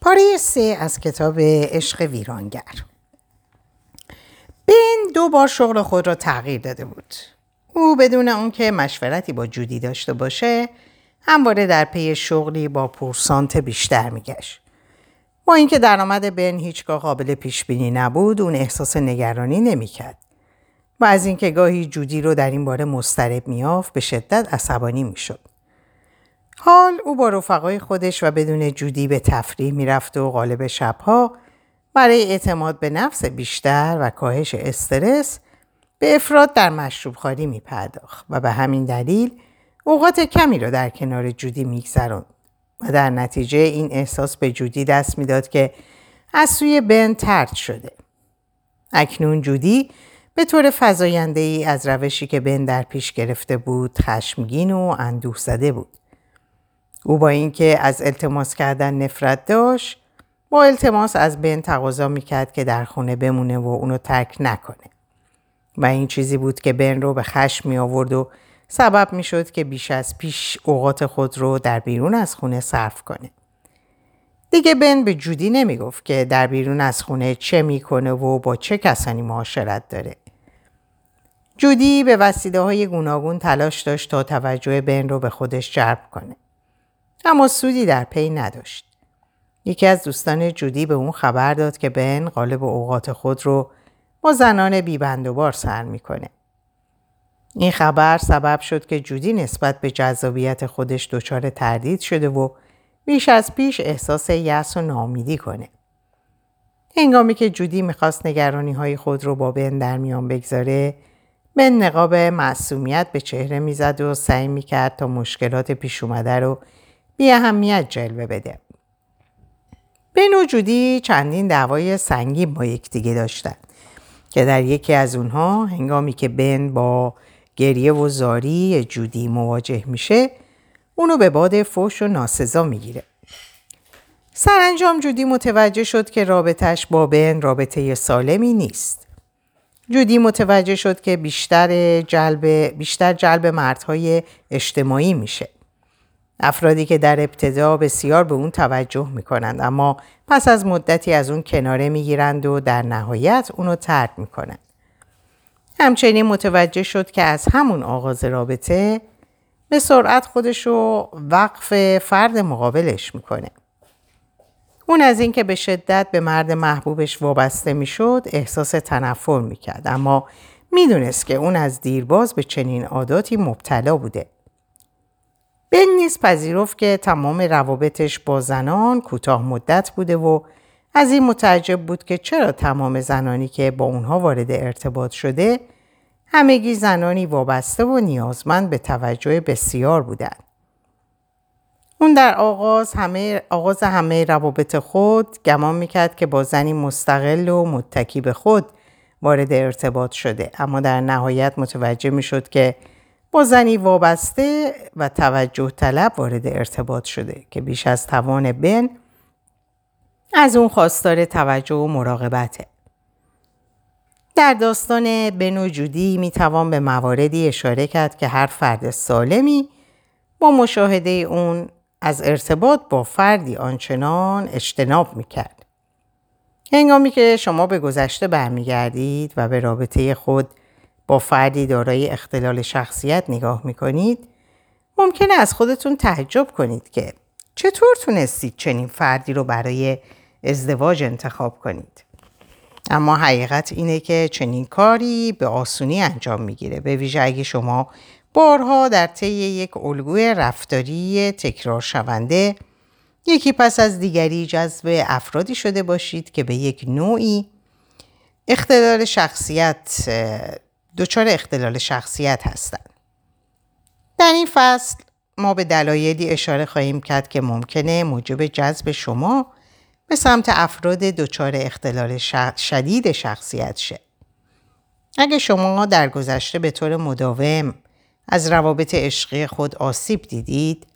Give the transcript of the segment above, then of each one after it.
پاره سه از کتاب عشق ویرانگر بین دو بار شغل خود را تغییر داده بود. او بدون اون که مشورتی با جودی داشته باشه همواره در پی شغلی با پورسانت بیشتر میگشت. با اینکه درآمد بن هیچگاه قابل پیش بینی نبود اون احساس نگرانی نمی‌کرد و از اینکه گاهی جودی رو در این باره مضطرب میافت به شدت عصبانی می‌شد حال او با رفقای خودش و بدون جودی به تفریح می‌رفت و غالب شبها برای اعتماد به نفس بیشتر و کاهش استرس به افراد در مشروب خاری می پرداخت و به همین دلیل اوقات کمی را در کنار جودی میگذراند و در نتیجه این احساس به جودی دست می‌داد که از سوی بن ترد شده. اکنون جودی به طور فضاینده ای از روشی که بن در پیش گرفته بود خشمگین و اندوه زده بود. او با اینکه از التماس کردن نفرت داشت با التماس از بن تقاضا می‌کرد که در خونه بمونه و اونو ترک نکنه. و این چیزی بود که بن رو به خشم می آورد و سبب می شد که بیش از پیش اوقات خود رو در بیرون از خونه صرف کنه. دیگه بن به جودی نمی گفت که در بیرون از خونه چه می‌کنه و با چه کسانی معاشرت داره. جودی به وسیله های گوناگون تلاش داشت تا توجه بن رو به خودش جلب کنه. اما سودی در پی نداشت. یکی از دوستان جودی به اون خبر داد که بن غالب اوقات خود رو با زنان بیبند و بار سر می‌کنه. این خبر سبب شد که جودی نسبت به جذابیت خودش دچار تردید شده و بیش از پیش احساس یأس و ناامیدی کنه. هنگامی که جودی می‌خواست نگرانی های خود رو با بن در میان بگذاره بن نقاب معصومیت به چهره می‌زد و سعی می‌کرد تا مشکلات پیش اومده رو بی اهمیت جلوه بده. بن و جودی چندین دعوای سنگین با یکدیگه داشتن که در یکی از اونها هنگامی که بن با گریه و زاری جودی مواجه میشه اونو به باد فوش و ناسزا می‌گیره. سرانجام جودی متوجه شد که رابطش با بن رابطه سالمی نیست. جودی متوجه شد که بیشتر جلب, بیشتر جلب مردهای اجتماعی میشه. افرادی که در ابتدا بسیار به اون توجه می‌کنند اما پس از مدتی از اون کناره می‌گیرند و در نهایت اونو ترک می‌کنند. همچنین متوجه شد که از همون آغاز رابطه به سرعت خودشو وقف فرد مقابلش می‌کنه. اون از اینکه به شدت به مرد محبوبش وابسته می‌شد احساس تنفر می‌کرد اما می‌دونست که اون از دیرباز به چنین عاداتی مبتلا بوده. بن نیز پذیرفت که تمام روابطش با زنان کوتاه مدت بوده و از این متعجب بود که چرا تمام زنانی که با اونها وارد ارتباط شده همگی زنانی وابسته و نیازمند به توجه بسیار بودند. اون در آغاز همه آغاز همه روابط خود گمان می‌کرد که با زنی مستقل و متکی به خود وارد ارتباط شده اما در نهایت متوجه می‌شد که با زنی وابسته و توجه طلب وارد ارتباط شده که بیش از توان بن از اون خواستار توجه و مراقبته. در داستان بن و جودی می توان به مواردی اشاره کرد که هر فرد سالمی با مشاهده اون از ارتباط با فردی آنچنان اجتناب می کرد. هنگامی که شما به گذشته برمیگردید و به رابطه خود با فردی دارای اختلال شخصیت نگاه می کنید ممکنه از خودتون تعجب کنید که چطور تونستید چنین فردی رو برای ازدواج انتخاب کنید. اما حقیقت اینه که چنین کاری به آسونی انجام می‌گیره به ویژه اگه شما بارها در طی یک الگوی رفتاری تکرار شونده یکی پس از دیگری جذب افرادی شده باشید که به یک نوعی اختلال شخصیت دچار اختلال شخصیت هستند. در این فصل ما به دلایلی اشاره خواهیم کرد که ممکنه موجب جذب شما به سمت افراد دچار اختلال شدید شخصیت شه. اگه شما در گذشته به طور مداوم از روابط عشقی خود آسیب دیدید،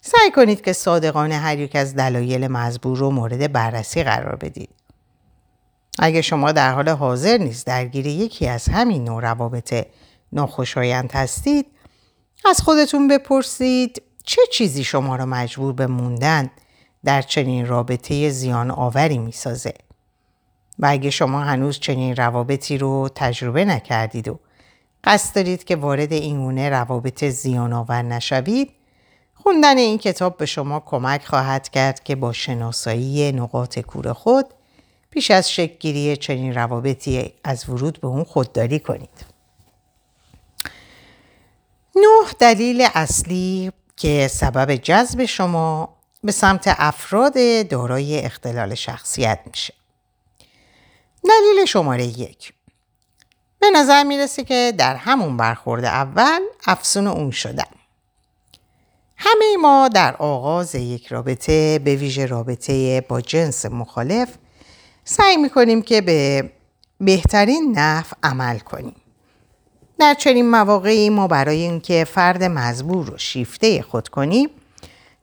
سعی کنید که صادقانه هر یک از دلایل مزبور رو مورد بررسی قرار بدید. اگه شما در حال حاضر نیست درگیر یکی از همین نوع روابط ناخوشایند هستید، از خودتون بپرسید چه چیزی شما را مجبور به موندن در چنین رابطه زیان آوری می سازه. و اگه شما هنوز چنین روابطی رو تجربه نکردید و قصد دارید که وارد این گونه روابط زیان آور نشوید خوندن این کتاب به شما کمک خواهد کرد که با شناسایی نقاط کور خود پیش از شکلگیری چنین روابطی از ورود به اون خودداری کنید. نه دلیل اصلی که سبب جذب شما به سمت افراد دارای اختلال شخصیت میشه. دلیل شماره یک به نظر می‌رسه که در همون برخورد اول افسون اون شدم. همه ما در آغاز یک رابطه به ویژه رابطه با جنس مخالف سعی می‌کنیم که به بهترین نحو عمل کنیم. در چنین مواقعی ما برای اینکه فرد مزبور رو شیفته خود کنیم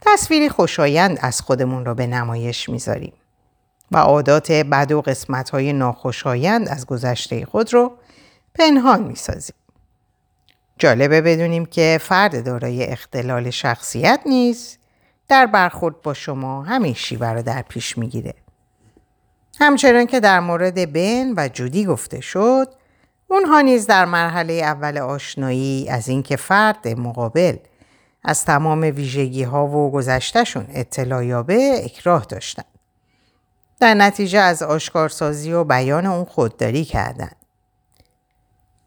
تصویری خوشایند از خودمون رو به نمایش می‌ذاریم و عادات بد و قسمت های ناخوشایند از گذشته خود رو پنهان می‌سازیم. جالبه بدونیم که فرد دارای اختلال شخصیت نیست در برخورد با شما همین شیوه رو در پیش می‌گیره. همچنان که در مورد بن و جودی گفته شد اونها نیز در مرحله اول آشنایی از اینکه فرد مقابل از تمام ویژگی ها و گذشتشون اطلاع یابه اکراه داشتند. در نتیجه از آشکارسازی و بیان اون خودداری کردند.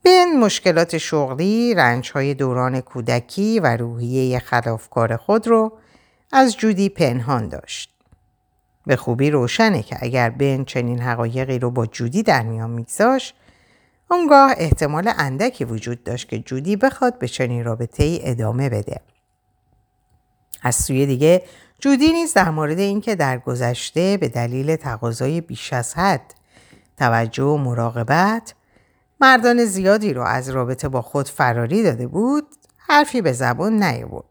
بن مشکلات شغلی، رنجهای دوران کودکی و روحیه خلافکار خود رو از جودی پنهان داشت. به خوبی روشنه که اگر بن چنین حقایقی رو با جودی در میان میگذاشت اونگاه احتمال اندکی وجود داشت که جودی بخواد به چنین رابطه ای ادامه بده. از سوی دیگه جودی نیز در مورد اینکه در گذشته به دلیل تقاضای بیش از حد توجه و مراقبت مردان زیادی رو از رابطه با خود فراری داده بود حرفی به زبان نیاورد.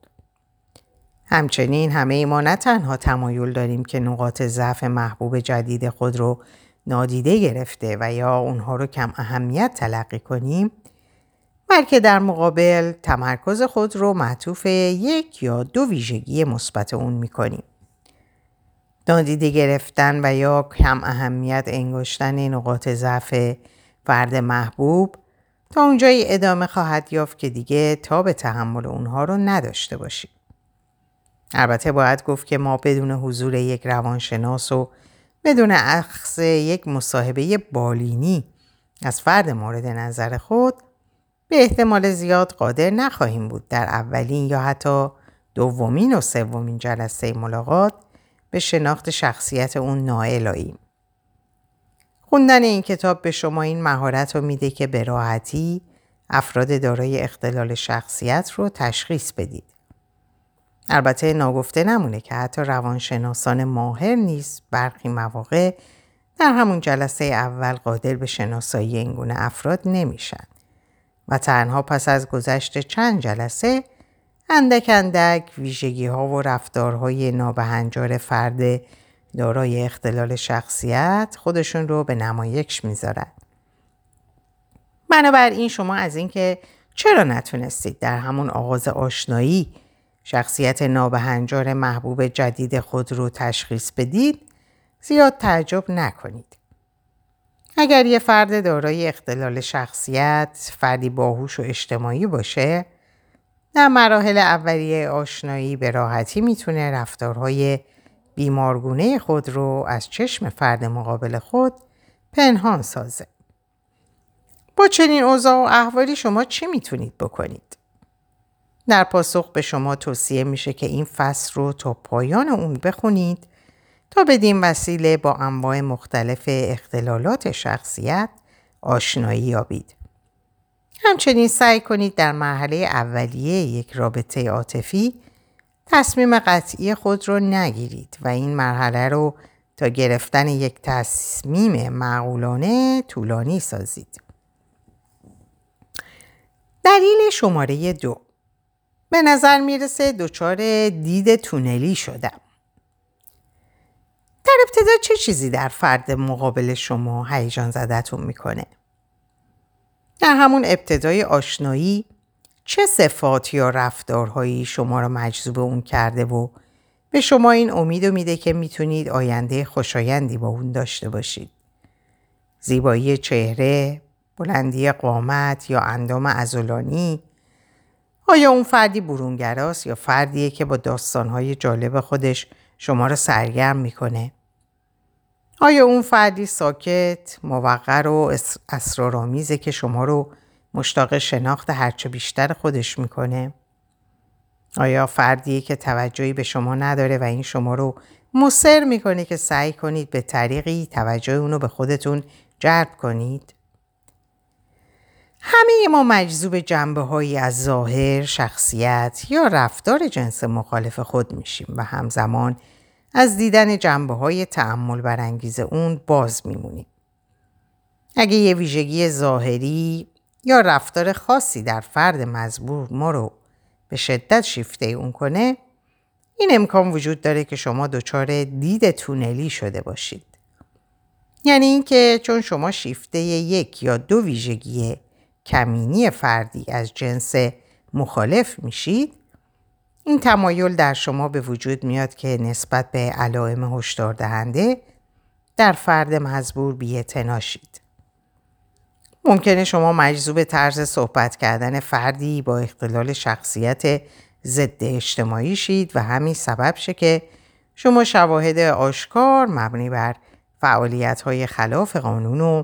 همچنین همه ما نه تنها تمایل داریم که نقاط ضعف محبوب جدید خود رو نادیده گرفته و یا اونها رو کم اهمیت تلقی کنیم بلکه در مقابل تمرکز خود رو معطوف یک یا دو ویژگی مثبت اون می‌کنیم. نادیده گرفتن و یا کم اهمیت انگشتن نقاط ضعف فرد محبوب تا اونجایی ادامه خواهد یافت که دیگه تا به تحمل اونها رو نداشته باشیم. البته باید گفت که ما بدون حضور یک روانشناس و بدون اخذ یک مصاحبه بالینی از فرد مورد نظر خود به احتمال زیاد قادر نخواهیم بود در اولین یا حتی دومین و سومین جلسه ملاقات به شناخت شخصیت اون نائل خوندن این کتاب به شما این مهارت رو میده که به راحتی افراد دارای اختلال شخصیت رو تشخیص بدید. البته ناگفته نمونه که حتی روانشناسان ماهر نیست برخی مواقع در همون جلسه اول قادر به شناسایی این گونه افراد نمیشن و تنها پس از گذشت چند جلسه اندک اندک ویژگی ها و رفتارهای نابهنجار فرد دارای اختلال شخصیت خودشون رو به نمایش می‌ذارن. بنابراین شما از اینکه چرا نتونستید در همون آغاز آشنایی شخصیت نابهنجار محبوب جدید خود رو تشخیص بدید زیاد تعجب نکنید. اگر یه فرد دارای اختلال شخصیت فردی باهوش و اجتماعی باشه در مراحل اولیه آشنایی به راحتی می‌تونه رفتارهای بیمارگونه خود رو از چشم فرد مقابل خود پنهان سازه. با چنین اوضاع و احوالی شما چی می‌تونید بکنید؟ در پاسخ به شما توصیه میشه که این فصل رو تا پایان اون بخونید تا بدین وسیله با انواع مختلف اختلالات شخصیت آشنایی یابید. همچنین سعی کنید در مرحله اولیه یک رابطه عاطفی تصمیم قطعی خود رو نگیرید و این مرحله رو تا گرفتن یک تصمیم معقولانه طولانی سازید. دلیل شماره دو به نظر می‌رسه دچار دید تونلی شدم. در ابتدا چه چیزی در فرد مقابل شما هیجان زدتون می‌کنه؟ در همون ابتدای آشنایی چه صفات یا رفتارهایی شما را مجذوب اون کرده و به شما این امید و میده که می‌تونید آینده خوشایندی با اون داشته باشید. زیبایی چهره، بلندی قامت یا اندام ازولانی آیا اون فردی برونگراست یا فردیه که با داستانهای جالب خودش شما رو سرگرم می‌کنه؟ آیا اون فردی ساکت، موقر و اسرارآمیزه که شما رو مشتاق شناخت هرچه بیشتر خودش می‌کنه؟ آیا فردیه که توجهی به شما نداره و این شما رو مصر می‌کنه که سعی کنید به طریقی توجه اونو به خودتون جلب کنید؟ همه ما مجذوب جنبه هایی از ظاهر، شخصیت یا رفتار جنس مخالف خود میشیم و همزمان از دیدن جنبه های تعمل برانگیز اون باز میمونیم. اگه یه ویژگی ظاهری یا رفتار خاصی در فرد مزبور ما رو به شدت شیفته اون کنه این امکان وجود داره که شما دچار دید تونلی شده باشید. یعنی اینکه چون شما شیفته یک یا دو ویژگی کمینی فردی از جنس مخالف میشید این تمایل در شما به وجود میاد که نسبت به علائم هشدار دهنده در فرد مزبور شید. ممکنه شما مجذوب طرز صحبت کردن فردی با اختلال شخصیت ضد اجتماعی شید و همین سبب شه که شما شواهد آشکار مبنی بر فعالیت های خلاف قانون و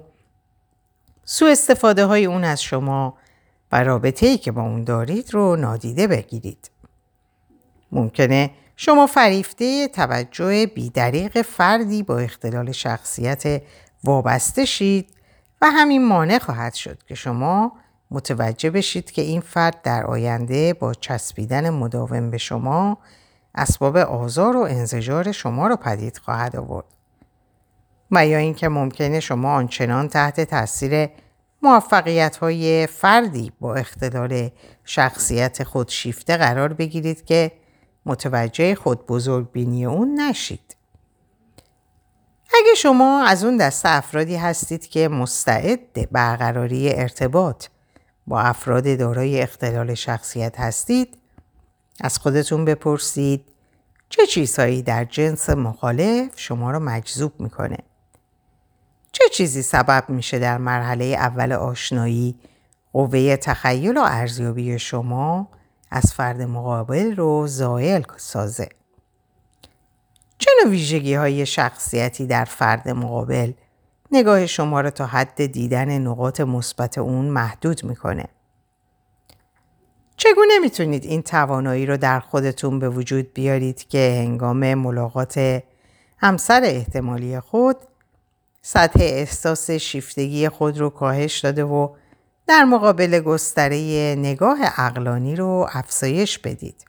سو استفاده های اون از شما و رابطه ای که با اون دارید رو نادیده بگیرید. ممکنه شما فریفته توجه بیدریق فردی با اختلال شخصیت وابسته شید و همین مانع خواهد شد که شما متوجه بشید که این فرد در آینده با چسبیدن مداوم به شما اسباب آزار و انزجار شما را پدید خواهد آورد. و یا اینکه ممکنه شما آنچنان تحت تاثیر موفقیت های فردی با اختلال شخصیت خودشیفته قرار بگیرید که متوجه خود بزرگ بینی اون نشید. اگه شما از اون دسته افرادی هستید که مستعد برقراری ارتباط با افراد دارای اختلال شخصیت هستید از خودتون بپرسید چه چیزهایی در جنس مخالف شما را مجذوب می‌کنه چه چیزی سبب میشه در مرحله اول آشنایی؟ قوه تخیل و ارزیابی شما از فرد مقابل رو زائل سازه. چه نوع ویژگی های شخصیتی در فرد مقابل نگاه شما را تا حد دیدن نقاط مثبت اون محدود می‌کنه؟ چگونه می‌تونید این توانایی رو در خودتون به وجود بیارید که هنگام ملاقات همسر احتمالی خود سطح احساس شیفتگی خود رو کاهش داده و در مقابل گستره نگاه اقلانی رو افزایش بدید.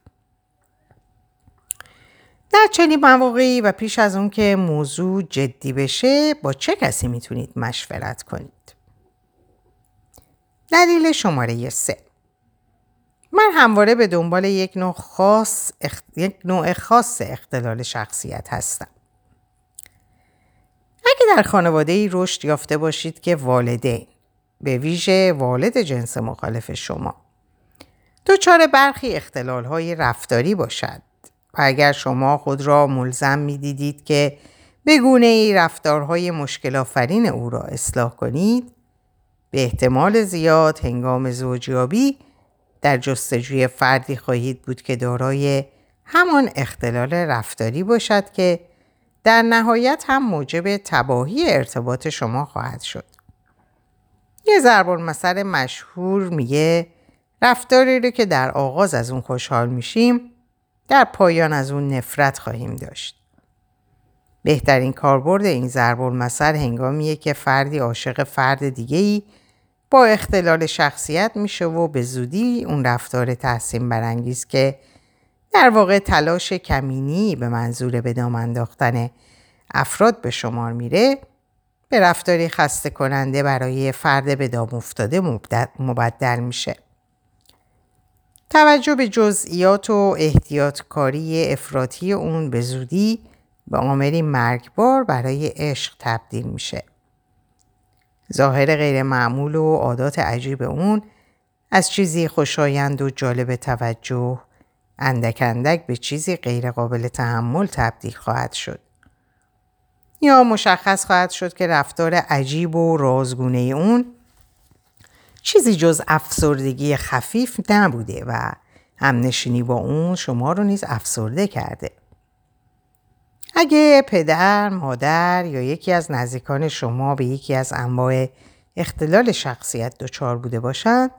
در چنین مواقعی و پیش از اون که موضوع جدی بشه با چه کسی می‌تونید مشورت کنید؟ دلیل شماره سه من همواره به دنبال یک نوع خاص یک نوع خاص اختلال شخصیت هستم. اگه در خانواده ای رشد یافته باشید که والدین به ویژه والد جنس مخالف شما. دچار برخی اختلال های رفتاری باشد. و اگر شما خود را ملزم می دیدید که به گونه ای رفتارهای مشکل آفرین او را اصلاح کنید به احتمال زیاد هنگام زوجیابی در جستجوی فردی خواهید بود که دارای همان اختلال رفتاری باشد که در نهایت هم موجب تباهی ارتباط شما خواهد شد. یه ضرب المثل مشهور میگه رفتاری رو که در آغاز از اون خوشحال میشیم در پایان از اون نفرت خواهیم داشت. بهترین کاربرد این ضرب المثل هنگامیه که فردی عاشق فرد دیگه ای با اختلال شخصیت میشه و به زودی اون رفتار تحسین برانگیز که در واقع تلاش کمینی به منظور به دام انداختن افراد به شمار میره به رفتاری خسته کننده برای فرد به دام افتاده مبدل میشه. توجه به جزئیات و احتیاطکاری افراطی اون به زودی به عاملی مرگبار برای عشق تبدیل میشه. ظاهر غیر معمول و عادات عجیب اون از چیزی خوشایند و جالب توجه اندک اندک به چیزی غیرقابل تحمل تبدیل خواهد شد. یا مشخص خواهد شد که رفتار عجیب و رازگونه اون چیزی جز افسردگی خفیف نبوده و همنشینی با اون شما رو نیز افسرده کرده. اگه پدر، مادر یا یکی از نزدیکان شما به یکی از انواع اختلال شخصیت دچار بوده باشند،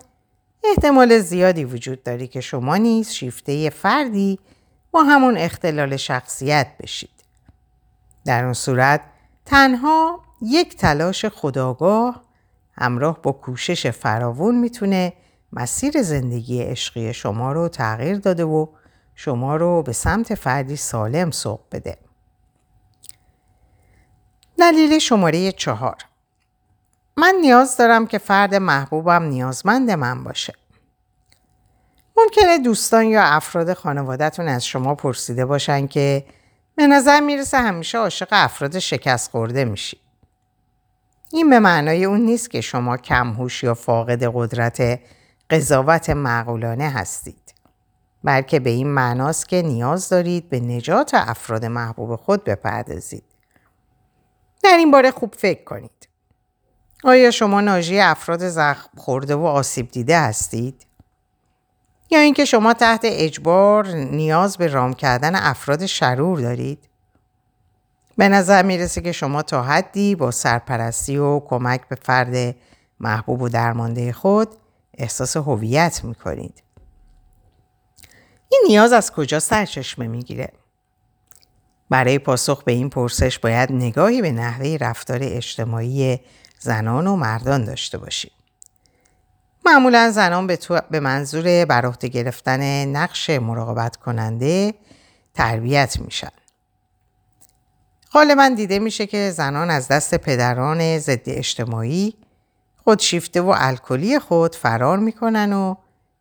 احتمال زیادی وجود داری که شما نیز شیفته فردی با همون اختلال شخصیت بشید. در اون صورت تنها یک تلاش خداگاه همراه با کوشش فراوون می‌تونه مسیر زندگی عشقی شما رو تغییر داده و شما رو به سمت فردی سالم سوق بده. دلیل شماره چهار من نیاز دارم که فرد محبوبم نیازمند من باشه. ممکنه دوستان یا افراد خانوادهتون از شما پرسیده باشن که به نظر می‌رسه همیشه عاشق افراد شکست خورده میشی. این به معنای اون نیست که شما کمهوش یا فاقد قدرت قضاوت معقولانه هستید. بلکه به این معناست که نیاز دارید به نجات افراد محبوب خود بپردازید. در این باره خوب فکر کنید. آیا شما ناجی افراد زخم خورده و آسیب دیده هستید؟ یا اینکه شما تحت اجبار نیاز به رام کردن افراد شرور دارید؟ به نظر می‌رسه که شما تا حدی با سرپرستی و کمک به فرد محبوب و درمانده خود احساس هویت می‌کنید. این نیاز از کجا سرچشمه می‌گیره؟ برای پاسخ به این پرسش باید نگاهی به نحوه رفتار اجتماعی زنان و مردان داشته باشید. معمولا زنان به, به منظور بر گرفتن نقش مراقبت کننده تربیت میشن. غالبا دیده میشه که زنان از دست پدران ضد اجتماعی خودشیفته و الکلی خود فرار می‌کنن و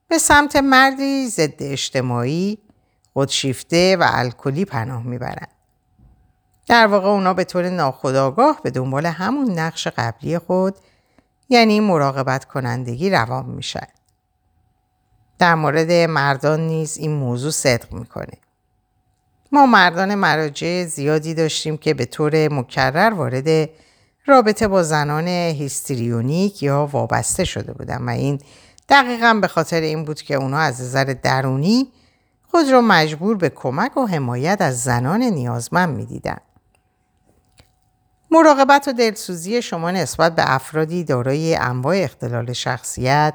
به سمت مردی ضد اجتماعی خودشیفته و الکلی پناه می‌برن. در واقع اونا به طور ناخودآگاه به دنبال همون نقش قبلی خود یعنی مراقبت کنندگی روان میشن. در مورد مردان نیز این موضوع صدق می‌کنه. ما مردان مراجع زیادی داشتیم که به طور مکرر وارد رابطه با زنان هیستریونیک یا وابسته شده بودن و این دقیقا به خاطر این بود که اونا از نظر درونی خود را مجبور به کمک و حمایت از زنان نیازمند می‌دیدند. مراقبت و دلسوزی شما نسبت به افرادی دارای انواع اختلال شخصیت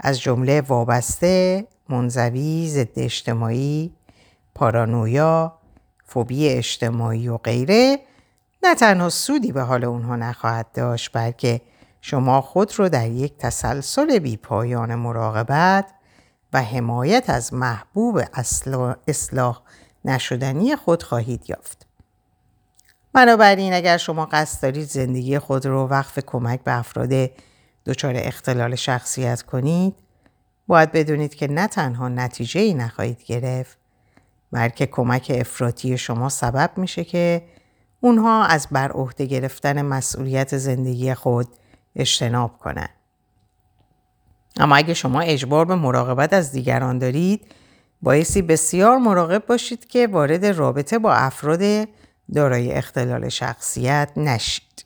از جمله وابسته، منزوی، ضد اجتماعی، پارانویا، فوبی اجتماعی و غیره نه تنها سودی به حال اونها نخواهد داشت بلکه شما خود رو در یک تسلسل بی پایان مراقبت و حمایت از محبوب اصلاح نشدنی خود خواهید یافت. بنابراین اگر شما قصد دارید زندگی خود رو وقف کمک به افراد دچار اختلال شخصیت کنید باید بدونید که نه تنها نتیجه ای نخواهید گرفت بلکه کمک افراطی شما سبب میشه که اونها از بر عهده گرفتن مسئولیت زندگی خود اجتناب کنند. اما اگه شما اجبار به مراقبت از دیگران دارید بایستی بسیار مراقب باشید که وارد رابطه با افراد دارای اختلال شخصیت نشید.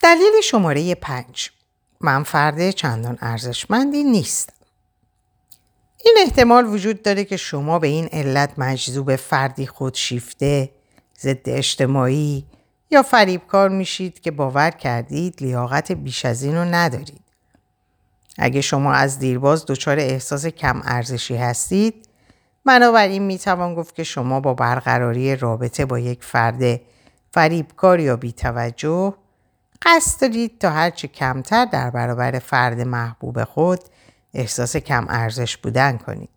دلیل شماره پنج من فرد چندان ارزشمندی نیستم. این احتمال وجود داره که شما به این علت مجذوب فردی خودشیفته، ضد اجتماعی یا فریبکار میشید که باور کردید لیاقت بیش از این رو ندارید. اگه شما از دیرباز دچار احساس کم ارزشی هستید بنابراین می‌توان گفت که شما با برقراری رابطه با یک فرد فریبکار یا بیتوجه قصد دارید تا هرچه کمتر در برابر فرد محبوب خود احساس کم ارزش بودن کنید.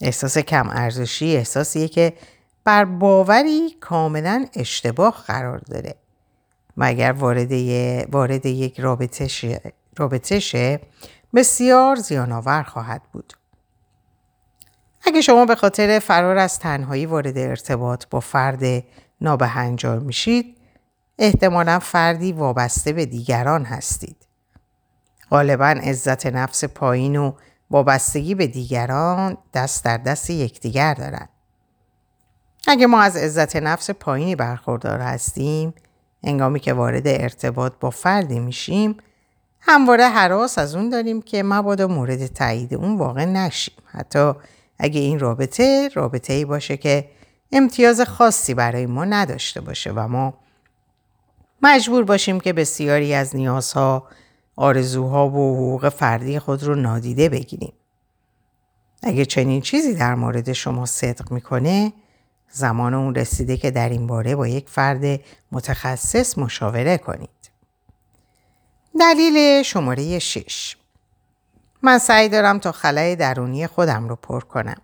احساس کم ارزشی احساسیه که بر باوری کاملا اشتباه قرار داره و اگر وارد, وارد یک رابطه شه, رابطه شه بسیار زیانآور خواهد بود. اگه شما به خاطر فرار از تنهایی وارد ارتباط با فرد نابهنجار میشید احتمالا فردی وابسته به دیگران هستید. غالبا عزت نفس پایین و وابستگی به دیگران دست در دست یکدیگر دارند. اگه ما از عزت نفس پایینی برخوردار هستیم انگامی که وارد ارتباط با فردی میشیم همواره حراس از اون داریم که مبادا مورد تایید اون واقع نشیم حتی اگه این رابطه رابطه ای باشه که امتیاز خاصی برای ما نداشته باشه و ما مجبور باشیم که بسیاری از نیازها، آرزوها و حقوق فردی خود رو نادیده بگیریم. اگه چنین چیزی در مورد شما صدق می‌کنه زمان اون رسیده که در این باره با یک فرد متخصص مشاوره کنید. دلیل شماره 6 من سعی دارم تا خلای درونی خودم رو پر کنم.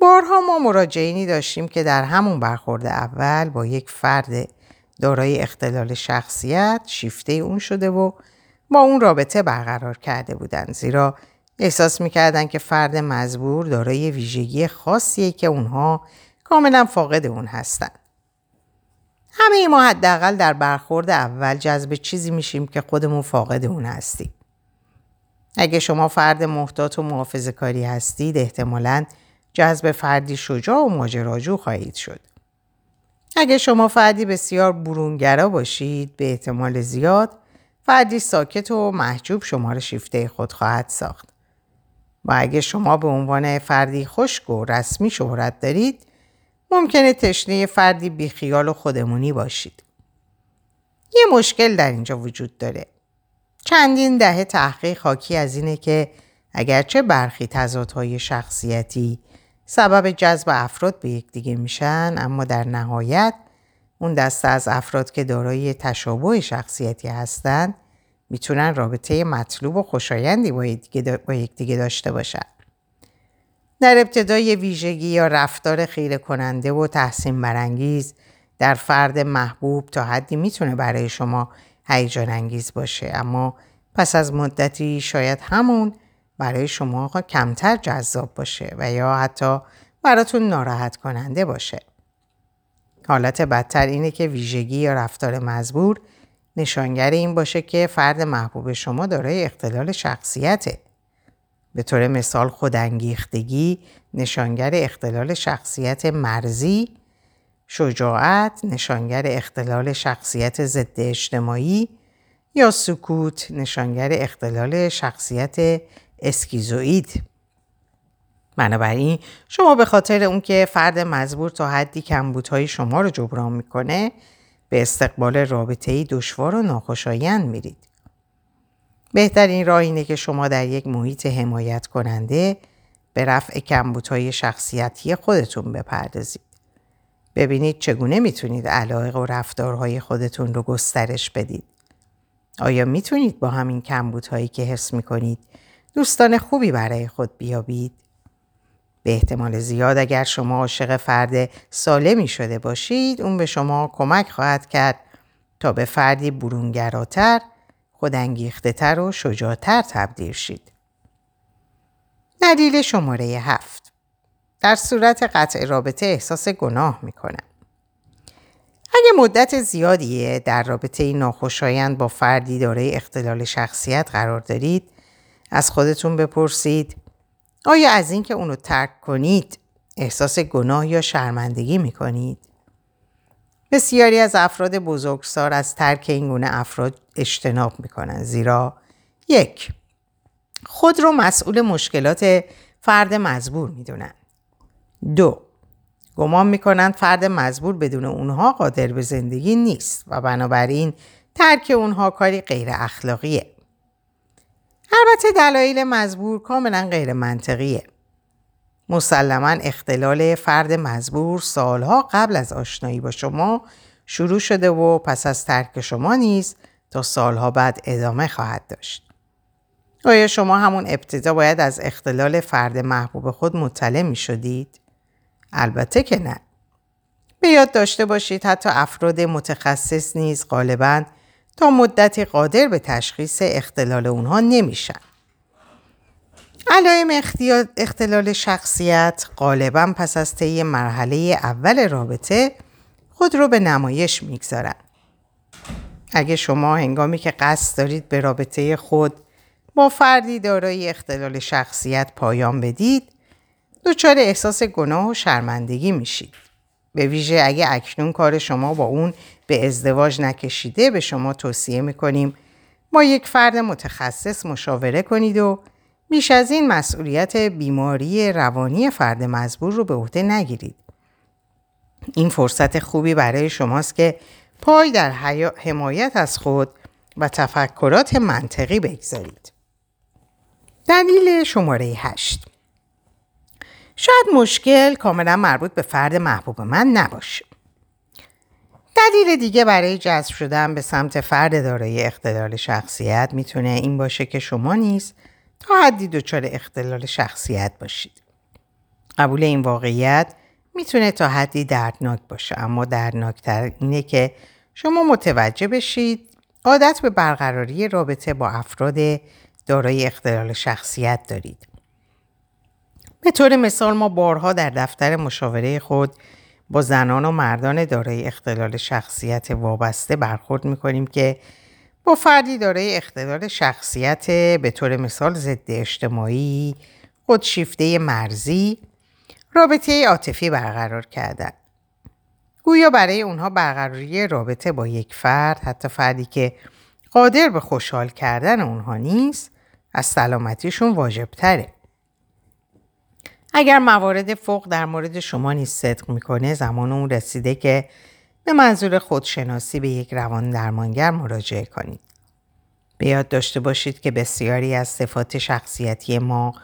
بارها ما مراجعینی داشتیم که در همون برخورد اول با یک فرد دارای اختلال شخصیت شیفته اون شده و با اون رابطه برقرار کرده بودند زیرا احساس می‌کردن که فرد مزبور دارای ویژگی خاصیه که اونها کاملا فاقد اون هستند. همه ما حداقل در برخورد اول جذب چیزی میشیم که خودمون فاقد اون هستیم. اگه شما فرد محتاط و محافظ کاری هستید احتمالا جذب فردی شجاع و ماجراجو خواهید شد. اگه شما فردی بسیار برونگرا باشید به احتمال زیاد فردی ساکت و محجوب شما را شیفته خود خواهد ساخت. و اگه شما به عنوان فردی خشک و رسمی شهرت دارید ممکنه تشنه فردی بیخیال و خودمونی باشید. یه مشکل در اینجا وجود داره. چندین دهه تحقیق خاکی از اینه که اگرچه برخی تضادهای شخصیتی سبب جذب افراد به یکدیگه میشن اما در نهایت اون دسته از افراد که دارای تشابه شخصیتی هستند می‌تونن رابطه مطلوب و خوشایندی با یکدیگه داشته باشن. در ابتدای ویژگی یا رفتار خیره کننده و تحسین برانگیز در فرد محبوب تا حدی می‌تونه برای شما هیجان انگیز باشه اما پس از مدتی شاید همون برای شما کمتر جذاب باشه و یا حتی براتون ناراحت کننده باشه. حالت بدتر اینه که ویژگی یا رفتار مزبور نشانگر این باشه که فرد محبوب شما دارای اختلال شخصیته. به طور مثال خودانگیختگی نشانگر اختلال شخصیت مرزی، شجاعت نشانگر اختلال شخصیت ضد اجتماعی یا سکوت نشانگر اختلال شخصیت اسکیزوئید بنابراین شما به خاطر اون که فرد مزبور تا حدی کمبودهای شما رو جبران می‌کنه به استقبال رابطه دشوار و ناخوشایند میرید. بهترین راه اینه که شما در یک محیط حمایت کننده به رفع کمبودهای شخصیتی خودتون بپردازید. ببینید چگونه می‌تونید علایق و رفتارهای خودتون رو گسترش بدید. آیا می‌تونید با همین کمبودهایی که حس می‌کنید دوستان خوبی برای خود بیابید؟ به احتمال زیاد اگر شما عاشق فرد سالمی شده باشید اون به شما کمک خواهد کرد تا به فردی برونگراتر، خودانگیخته تر و شجاعتر تبدیل شید. دلیل شماره هفت در صورت قطع رابطه احساس گناه می‌کنم. اگه مدت زیادیه در رابطه ناخوشایند با فردی دارای اختلال شخصیت قرار دارید از خودتون بپرسید آیا از اینکه اونو ترک کنید احساس گناه یا شرمندگی می‌کنید؟ بسیاری از افراد بزرگسال از ترک این گونه افراد اجتناب می‌کنن زیرا یک خود رو مسئول مشکلات فرد مزبور می‌دونن دو گمان می‌کنند فرد مزبور بدون اونها قادر به زندگی نیست و بنابراین ترک اونها کاری غیر اخلاقیه البته دلایل مزبور کاملا غیر منطقیه. مسلما اختلال فرد مزبور سالها قبل از آشنایی با شما شروع شده و پس از ترک شما نیز تا سالها بعد ادامه خواهد داشت. آیا شما همون ابتدا باید از اختلال فرد محبوب خود مطلع می شدید؟ البته که نه. به یاد داشته باشید حتی افراد متخصص نیز غالباً تا مدتی قادر به تشخیص اختلال اونها نمیشن. علائم اختلال شخصیت غالبا پس از طی مرحله اول رابطه خود رو به نمایش می‌گذارن. اگه شما هنگامی که قصد دارید به رابطه خود با فردی دارای اختلال شخصیت پایان بدید دچار احساس گناه و شرمندگی میشید. به ویژه اگه اکنون کار شما با اون به ازدواج نکشیده به شما توصیه می‌کنیم با یک فرد متخصص مشاوره کنید و بیش از این مسئولیت بیماری روانی فرد مزبور رو به عهده نگیرید. این فرصت خوبی برای شماست که پای در حمایت از خود و تفکرات منطقی بگذارید. دلیل شماره هشت شاید مشکل کاملا مربوط به فرد محبوب من نباشه. دلیل دیگه برای جذب شدن به سمت فرد دارای اختلال شخصیت می‌تونه این باشه که شما نیز تا حدی دچار اختلال شخصیت باشید. قبول این واقعیت می‌تونه تا حدی دردناک باشه اما دردناکتر اینه که شما متوجه بشید عادت به برقراری رابطه با افراد دارای اختلال شخصیت دارید. به طور مثال ما بارها در دفتر مشاوره خود با زنان و مردان دارای اختلال شخصیت وابسته برخورد می‌کنیم که با فردی دارای اختلال شخصیت به طور مثال ضد اجتماعی، خودشیفته مرزی، رابطه عاطفی برقرار کردن. گویا برای اونها برقراری رابطه با یک فرد حتی فردی که قادر به خوشحال کردن اونها نیست از سلامتیشون واجب تره. اگر موارد فوق در مورد شما نیز صدق می‌کنه زمان اون رسیده که به منظور خودشناسی به یک روان درمانگر مراجعه کنید. به یاد داشته باشید که بسیاری از صفات شخصیتی ما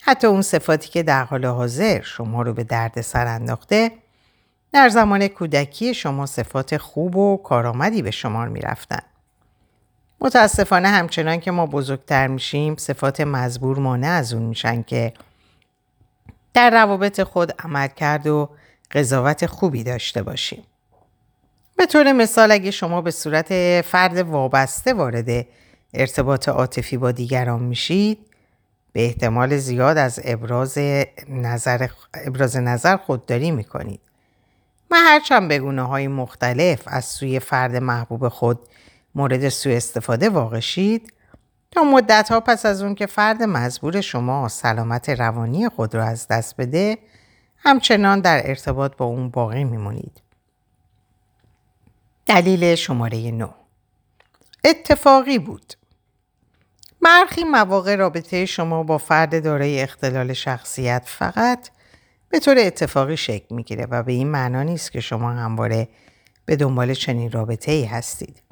حتی اون صفاتی که در حال حاضر شما رو به درد سر انداخته در زمان کودکی شما صفات خوب و کارآمدی به شمار می رفتن. متاسفانه همچنان که ما بزرگتر میشیم صفات مزبور مانع از اون میشن که در روابط خود عمل کرد و قضاوت خوبی داشته باشیم. به طور مثال اگه شما به صورت فرد وابسته وارد ارتباط عاطفی با دیگران میشید به احتمال زیاد از ابراز نظر, ابراز نظر خودداری می‌کنید و هرچند به گونه های مختلف از سوی فرد محبوب خود مورد سوء استفاده واقع شید تا مدت ها پس از اون که فرد مزبور شما سلامت روانی خود را از دست بده همچنان در ارتباط با اون باقی میمونید. دلیل شماره 9 اتفاقی بود. برخی مواقع رابطه شما با فرد دارای اختلال شخصیت فقط به طور اتفاقی شکل می‌گیره و به این معنا نیست که شما همواره به دنبال چنین رابطه ای هستید.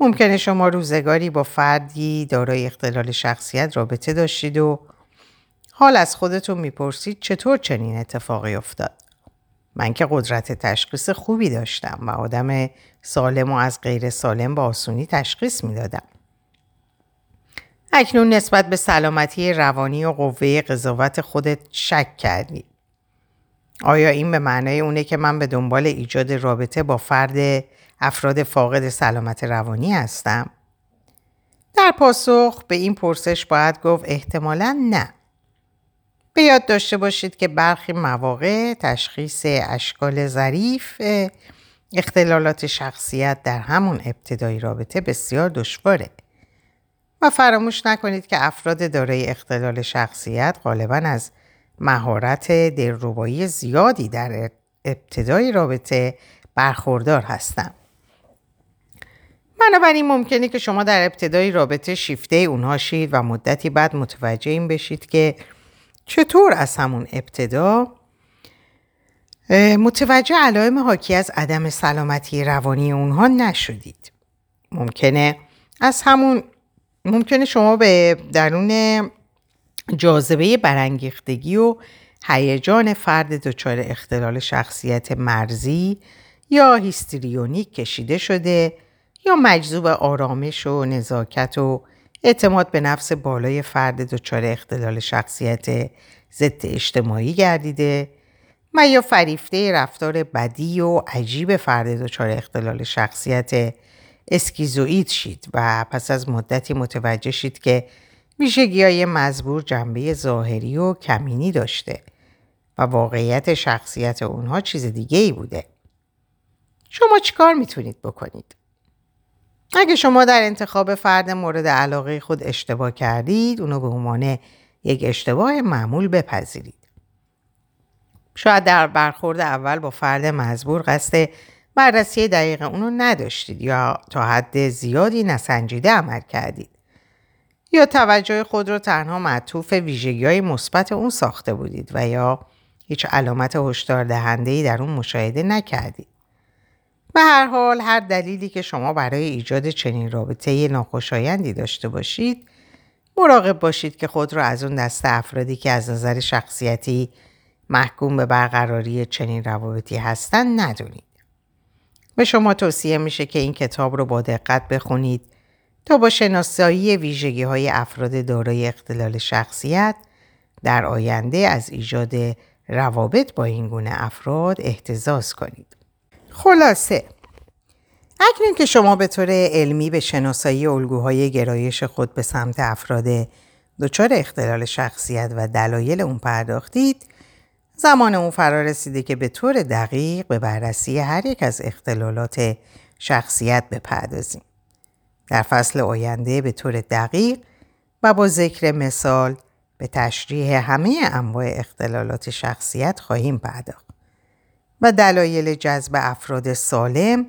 ممکنه شما روزگاری با فردی دارای اختلال شخصیت رابطه داشتید و حال از خودتون می‌پرسید چطور چنین اتفاقی افتاد. من که قدرت تشخیص خوبی داشتم و آدم سالم و از غیر سالم با آسونی تشخیص می‌دادم. اکنون نسبت به سلامتی روانی و قوه قضاوت خودت شک کردی. آیا این به معنای اونه که من به دنبال ایجاد رابطه با فرد افراد فاقد سلامت روانی هستم؟ در پاسخ به این پرسش باید گفت احتمالا نه. به یاد داشته باشید که برخی مواقع تشخیص اشکال ظریف اختلالات شخصیت در همون ابتدای رابطه بسیار دشواره و فراموش نکنید که افراد دارای اختلال شخصیت غالبا از مهارت دلربایی زیادی در ابتدای رابطه برخوردار هستند. بنابراین ممکنه که شما در ابتدای رابطه شیفته اونها شید و مدتی بعد متوجه این بشید که چطور از همون ابتدا متوجه علائم حاکی از عدم سلامتی روانی اونها نشدید. ممکنه از همون ممکنه شما به درون جاذبه برانگیختگی و هیجان فرد دچار اختلال شخصیت مرزی یا هیستریونیک کشیده شده یا مجذوب آرامش و نزاکت و اعتماد به نفس بالای فرد دچار اختلال شخصیت ضد اجتماعی گردیده و یا فریفته رفتار بدی و عجیب فرد دچار اختلال شخصیت اسکیزوئید شید و پس از مدتی متوجه شید که ویژگی های مزبور جنبه ظاهری و کمینی داشته و واقعیت شخصیت اونها چیز دیگه ای بوده. شما چیکار می‌تونید بکنید؟ اگه شما در انتخاب فرد مورد علاقه خود اشتباه کردید اونو به عنوان یک اشتباه معمول بپذیرید. شاید در برخورد اول با فرد مزبور قصد بررسی دقیق اونو نداشتید یا تا حد زیادی نسنجیده عمل کردید. یا توجه خود رو تنها معطوف ویژگی های مثبت اون ساخته بودید و یا هیچ علامت هشدار دهنده در اون مشاهده نکردید. به هر حال هر دلیلی که شما برای ایجاد چنین رابطه ناخوشایندی داشته باشید مراقب باشید که خود را از اون دسته افرادی که از نظر شخصیتی محکوم به برقراری چنین روابطی هستند ندونید. به شما توصیه میشه که این کتاب رو با دقت بخونید تا با شناسایی ویژگی های افراد دارای اختلال شخصیت در آینده از ایجاد روابط با این گونه افراد احتزاز کنید. خلاصه اکنون که شما به طور علمی به شناسایی الگوهای گرایش خود به سمت افراد دچار اختلال شخصیت و دلایل اون پرداختید زمان اون فرا رسیده که به طور دقیق به بررسی هر یک از اختلالات شخصیت بپردازیم. در فصل آینده به طور دقیق و با ذکر مثال به تشریح همه انواع اختلالات شخصیت خواهیم پرداخت و دلایل جذب افراد سالم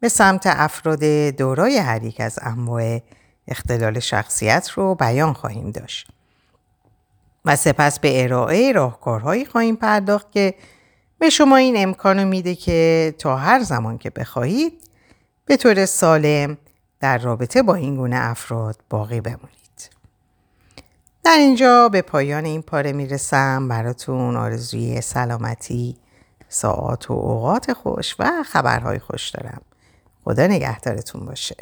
به سمت افراد دارای هر یک از انواع اختلال شخصیت رو بیان خواهیم داشت. و سپس به ارائه راهکارهایی خواهیم پرداخت که به شما این امکان میده که تا هر زمان که بخواهید به طور سالم در رابطه با این گونه افراد باقی بمونید. در اینجا به پایان این پاره می‌رسم براتون آرزوی سلامتی، ساعات و اوقات خوش و خبرهای خوش دارم. خدا نگهدارتون باشه.